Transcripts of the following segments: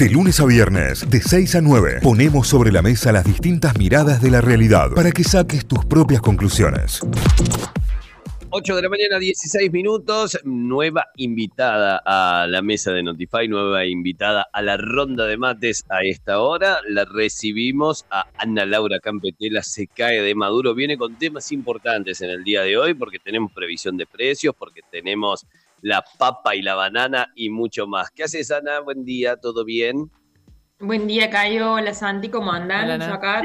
De lunes a viernes, de 6 a 9, ponemos sobre la mesa las distintas miradas de la realidad para que saques tus propias conclusiones. 8 de la mañana, 16 minutos. Nueva invitada a la mesa de Notify, nueva invitada a la ronda de mates a esta hora. La recibimos a Ana Laura Campetela, se cae de Maduro. Viene con temas importantes en el día de hoy porque tenemos previsión de precios, porque tenemos la papa y la banana y mucho más. ¿Qué haces, Ana? Buen día, ¿todo bien? Buen día, Cayo. Hola, Santi, ¿cómo andan? Yo acá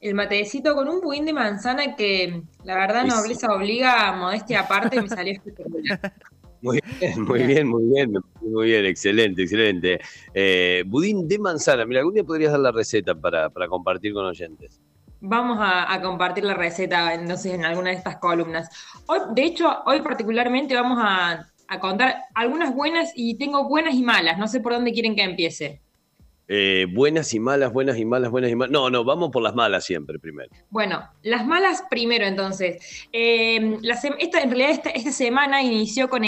el matecito con un budín de manzana que la verdad nobleza obliga a modestia aparte me salió espectacular. Muy bien, muy bien, muy bien, muy bien, excelente, excelente. Eh, budín de manzana, mira, algún día podrías dar la receta para, compartir con oyentes. Vamos a, compartir la receta entonces en alguna de estas columnas. Hoy, de hecho, hoy particularmente vamos a, a contar algunas buenas y tengo buenas y malas. No sé por dónde quieren que empiece. Eh, buenas y malas, buenas y malas, buenas y malas. No, no, vamos por las malas siempre primero. Bueno, las malas primero entonces. Eh, esta, en realidad esta, semana inició con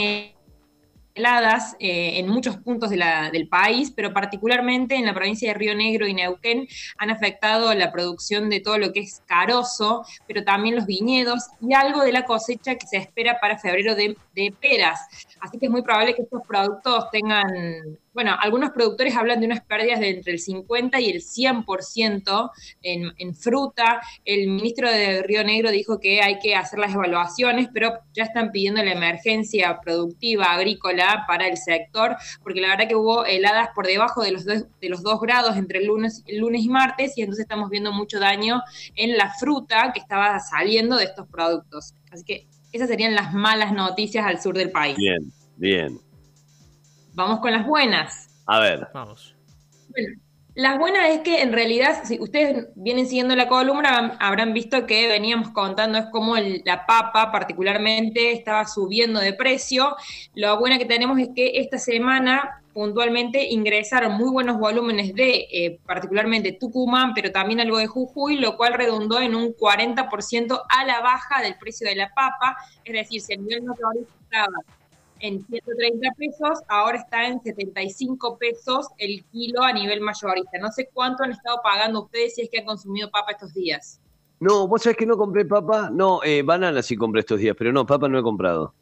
eh, en muchos puntos del país, pero particularmente en la provincia de Río Negro y Neuquén han afectado la producción de todo lo que es carozo, pero también los viñedos y algo de la cosecha que se espera para febrero de, de peras. Así que es muy probable que estos productos tengan bueno, algunos productores hablan de unas pérdidas de entre el 50 y el 100% en, en fruta. El ministro de Río Negro dijo que hay que hacer las evaluaciones, pero ya están pidiendo la emergencia productiva agrícola para el sector, porque la verdad que hubo heladas por debajo de los, dos, de los dos grados entre el lunes, el lunes y martes, y entonces estamos viendo mucho daño en la fruta que estaba saliendo de estos productos. Así que esas serían las malas noticias al sur del país. Bien, bien. Vamos con las buenas. A ver. Vamos. Bueno, las buenas es que en realidad, si ustedes vienen siguiendo la columna, habrán visto que veníamos contando es como la papa particularmente estaba subiendo de precio. Lo bueno que tenemos es que esta semana puntualmente ingresaron muy buenos volúmenes de eh, particularmente Tucumán, pero también algo de Jujuy, lo cual redundó en un 40% a la baja del precio de la papa. Es decir, si el nivel no estaba en 130 pesos, ahora está en 75 pesos el kilo a nivel mayorista. No sé cuánto han estado pagando ustedes si es que han consumido papa estos días. No, vos sabés que no compré papa. No, eh, banana sí compré estos días, pero no, papa no he comprado.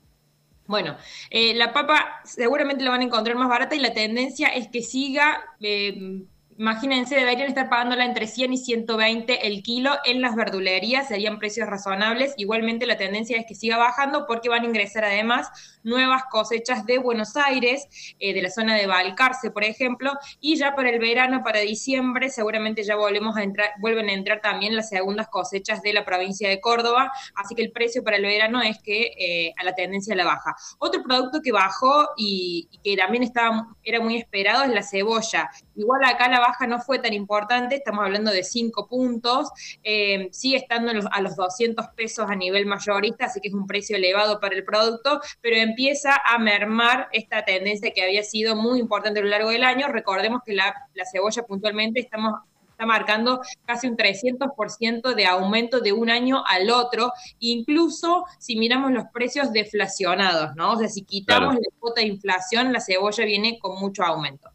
Bueno, eh, la papa seguramente la van a encontrar más barata y la tendencia es que siga eh, imagínense, deberían estar pagándola entre 100 y 120 el kilo en las verdulerías, serían precios razonables. Igualmente la tendencia es que siga bajando porque van a ingresar además nuevas cosechas de Buenos Aires, eh, de la zona de Balcarce, por ejemplo, y ya para el verano, para diciembre, seguramente ya volvemos a entrar, vuelven a entrar también las segundas cosechas de la provincia de Córdoba, así que el precio para el verano es que eh, a la tendencia la baja. Otro producto que bajó y, y que también estaba, era muy esperado es la cebolla. Igual acá la baja no fue tan importante, estamos hablando de 5 puntos, eh, sigue estando a los 200 pesos a nivel mayorista, así que es un precio elevado para el producto, pero empieza a mermar esta tendencia que había sido muy importante a lo largo del año. Recordemos que la, cebolla puntualmente estamos está marcando casi un 300% de aumento de un año al otro, incluso si miramos los precios deflacionados, ¿no? O sea, si quitamos la cuota de inflación, la cebolla viene con mucho aumento.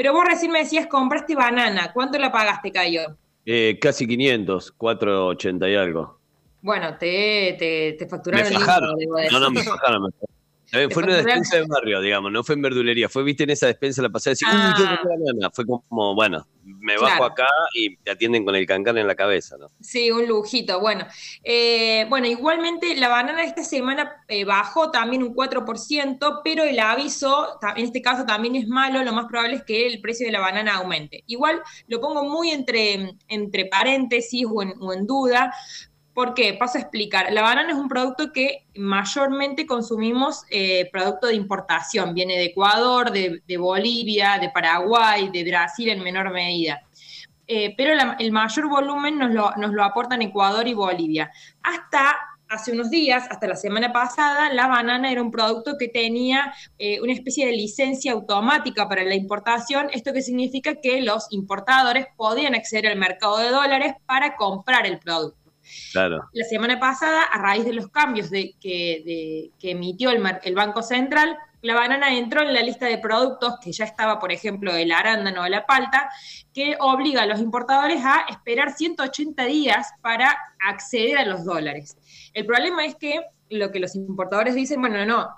Pero vos recién me decías, compraste banana. ¿Cuánto la pagaste, Cayo? Eh, casi 500, 480 y algo. Bueno, te, te, te facturaron. Me fajaron. No, no, me fajaron. Fue una despensa de barrio, digamos, no fue en verdulería. Fue, viste, en esa despensa la pasada y decía, uy, yo banana. Fue como, bueno, me bajo acá y te atienden con el cancan en la cabeza, ¿no? Sí, un lujito. Bueno, eh, bueno igualmente la banana esta semana eh, bajó también un 4%, pero el aviso, en este caso también es malo, lo más probable es que el precio de la banana aumente. Igual lo pongo muy entre, entre paréntesis o en, o en duda, ¿Por qué? Paso a explicar. La banana es un producto que mayormente consumimos eh, producto de importación. Viene de Ecuador, de, Bolivia, de Paraguay, de Brasil en menor medida. Eh, pero el mayor volumen nos lo, nos lo aportan Ecuador y Bolivia. Hasta hace unos días, hasta la semana pasada, la banana era un producto que tenía eh, una especie de licencia automática para la importación. Esto que significa que los importadores podían acceder al mercado de dólares para comprar el producto. La semana pasada, a raíz de los cambios que, emitió el, Banco Central, la banana entró en la lista de productos que ya estaba, por ejemplo, el arándano o la palta, que obliga a los importadores a esperar 180 días para acceder a los dólares. El problema es que lo que los importadores dicen, bueno, no,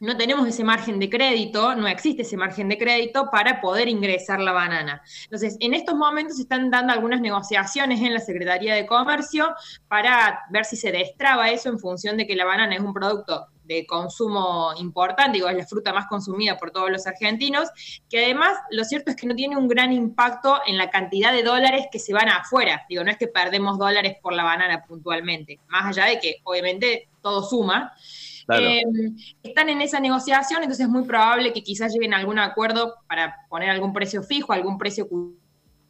no tenemos ese margen de crédito, no existe ese margen de crédito para poder ingresar la banana. Entonces, en estos momentos se están dando algunas negociaciones en la Secretaría de Comercio para ver si se destraba eso en función de que la banana es un producto de consumo importante, digo, es la fruta más consumida por todos los argentinos, que además lo cierto es que no tiene un gran impacto en la cantidad de dólares que se van afuera. Digo, no es que perdemos dólares por la banana puntualmente, más allá de que obviamente todo suma. Eh, están en esa negociación, entonces es muy probable que quizás lleguen a algún acuerdo para poner algún precio fijo, algún precio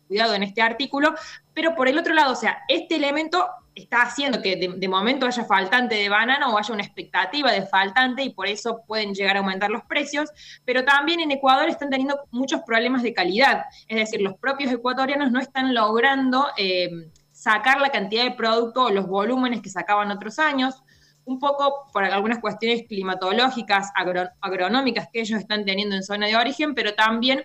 cuidado en este artículo, pero por el otro lado, o sea, este elemento está haciendo que de, momento haya faltante de banana o haya una expectativa de faltante y por eso pueden llegar a aumentar los precios, pero también en Ecuador están teniendo muchos problemas de calidad, es decir, los propios ecuatorianos no están logrando eh, sacar la cantidad de producto o los volúmenes que sacaban otros años, un poco por algunas cuestiones climatológicas, agronómicas que ellos están teniendo en zona de origen, pero también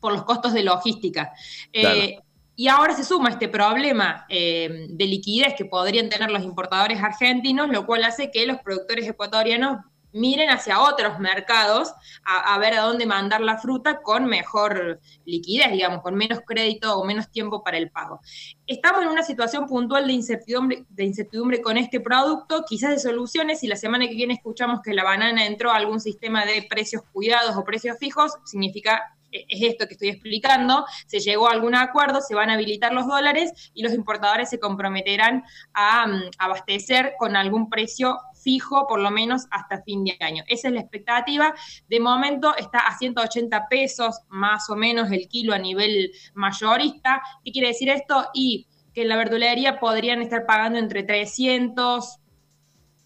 por los costos de logística. Eh, y ahora se suma este problema eh, de liquidez que podrían tener los importadores argentinos, lo cual hace que los productores ecuatorianos miren hacia otros mercados a, ver a dónde mandar la fruta con mejor liquidez, digamos, con menos crédito o menos tiempo para el pago. Estamos en una situación puntual de incertidumbre, de incertidumbre con este producto, quizás de soluciones, si la semana que viene escuchamos que la banana entró a algún sistema de precios cuidados o precios fijos, significa es esto que estoy explicando, se llegó a algún acuerdo, se van a habilitar los dólares y los importadores se comprometerán a mm, abastecer con algún precio fijo, por lo menos hasta fin de año. Esa es la expectativa. De momento está a 180 pesos más o menos el kilo a nivel mayorista. ¿Qué quiere decir esto? Y que en la verdulería podrían estar pagando entre 300,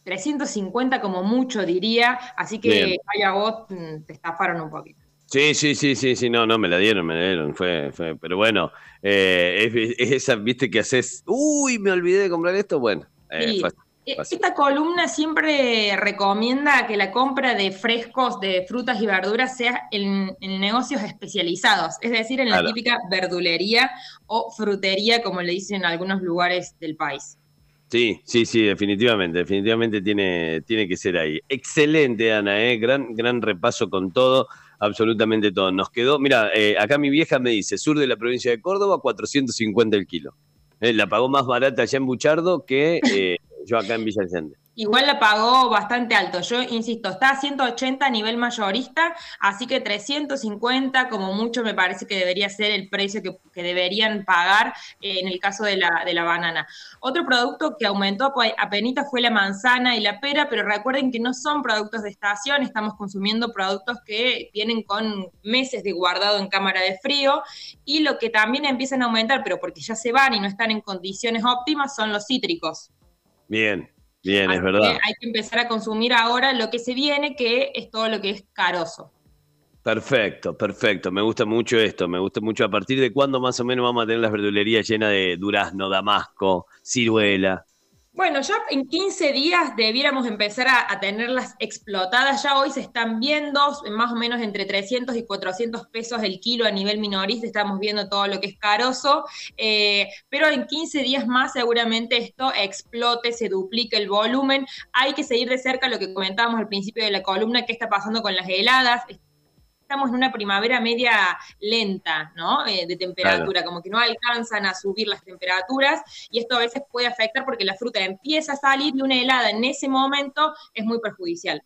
350 como mucho diría, así que vaya vos, mm, te estafaron un poquito. Sí, sí, sí, sí, sí, no, no, me la dieron, me la dieron, fue, fue pero bueno, eh, es, esa, viste, que haces, uy, me olvidé de comprar esto, bueno. Eh, e, esta columna siempre recomienda que la compra de frescos de frutas y verduras sea en, negocios especializados, es decir, en la típica verdulería o frutería, como le dicen en algunos lugares del país. Sí, sí, sí, definitivamente, definitivamente tiene, tiene que ser ahí. Excelente, Ana, ¿eh? gran, gran repaso con todo absolutamente todo. Nos quedó, mira, eh, acá mi vieja me dice, sur de la provincia de Córdoba, 450 el kilo. Eh, la pagó más barata allá en Buchardo que eh, yo acá en Villa Allende. Igual la pagó bastante alto. Yo insisto, está a 180 a nivel mayorista, así que 350 como mucho me parece que debería ser el precio que, deberían pagar eh, en el caso de la, de la banana. Otro producto que aumentó apenas fue la manzana y la pera, pero recuerden que no son productos de estación, estamos consumiendo productos que vienen con meses de guardado en cámara de frío y lo que también empiezan a aumentar, pero porque ya se van y no están en condiciones óptimas, son los cítricos. Bien, Bien, es verdad. hay que empezar a consumir ahora lo que se viene, que es todo lo que es caroso. Perfecto, perfecto. Me gusta mucho esto, me gusta mucho. ¿A partir de cuándo más o menos vamos a tener las verdulerías llenas de durazno, damasco, ciruela? Bueno, ya en 15 días debiéramos empezar a, tenerlas explotadas. Ya hoy se están viendo más o menos entre 300 y 400 pesos el kilo a nivel minorista. Estamos viendo todo lo que es caroso. Eh, pero en 15 días más seguramente esto explote, se duplique el volumen. Hay que seguir de cerca lo que comentábamos al principio de la columna, qué está pasando con las heladas estamos en una primavera media lenta, ¿no? Eh, de temperatura, como que no alcanzan a subir las temperaturas y esto a veces puede afectar porque la fruta empieza a salir y una helada en ese momento es muy perjudicial.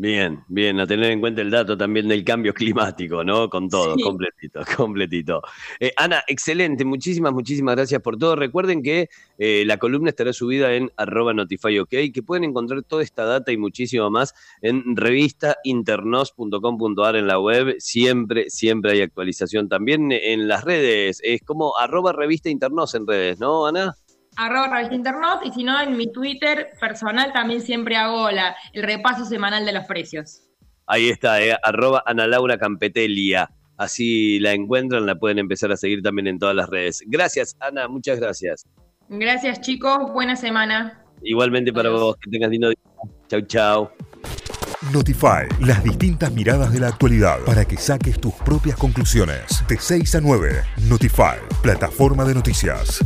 Bien, bien, a tener en cuenta el dato también del cambio climático, ¿no? Con todo, completito, completito. Eh, Ana, excelente, muchísimas, muchísimas gracias por todo. Recuerden que eh, la columna estará subida en arroba notifyok, que pueden encontrar toda esta data y muchísimo más en revistainternos.com.ar en la web. Siempre, siempre hay actualización también en las redes. Es como arroba revista internos en redes, ¿no, Ana? Arroba revista internet y si no en mi Twitter personal también siempre hago la, el repaso semanal de los precios. Ahí está, eh, arroba Ana Laura Campetelia. Así la encuentran, la pueden empezar a seguir también en todas las redes. Gracias, Ana, muchas gracias. Gracias, chicos. Buena semana. Igualmente para vos, que tengas lindo día. Chau, chau. Notify, las distintas miradas de la actualidad para que saques tus propias conclusiones. De 6 a 9, Notify, plataforma de noticias.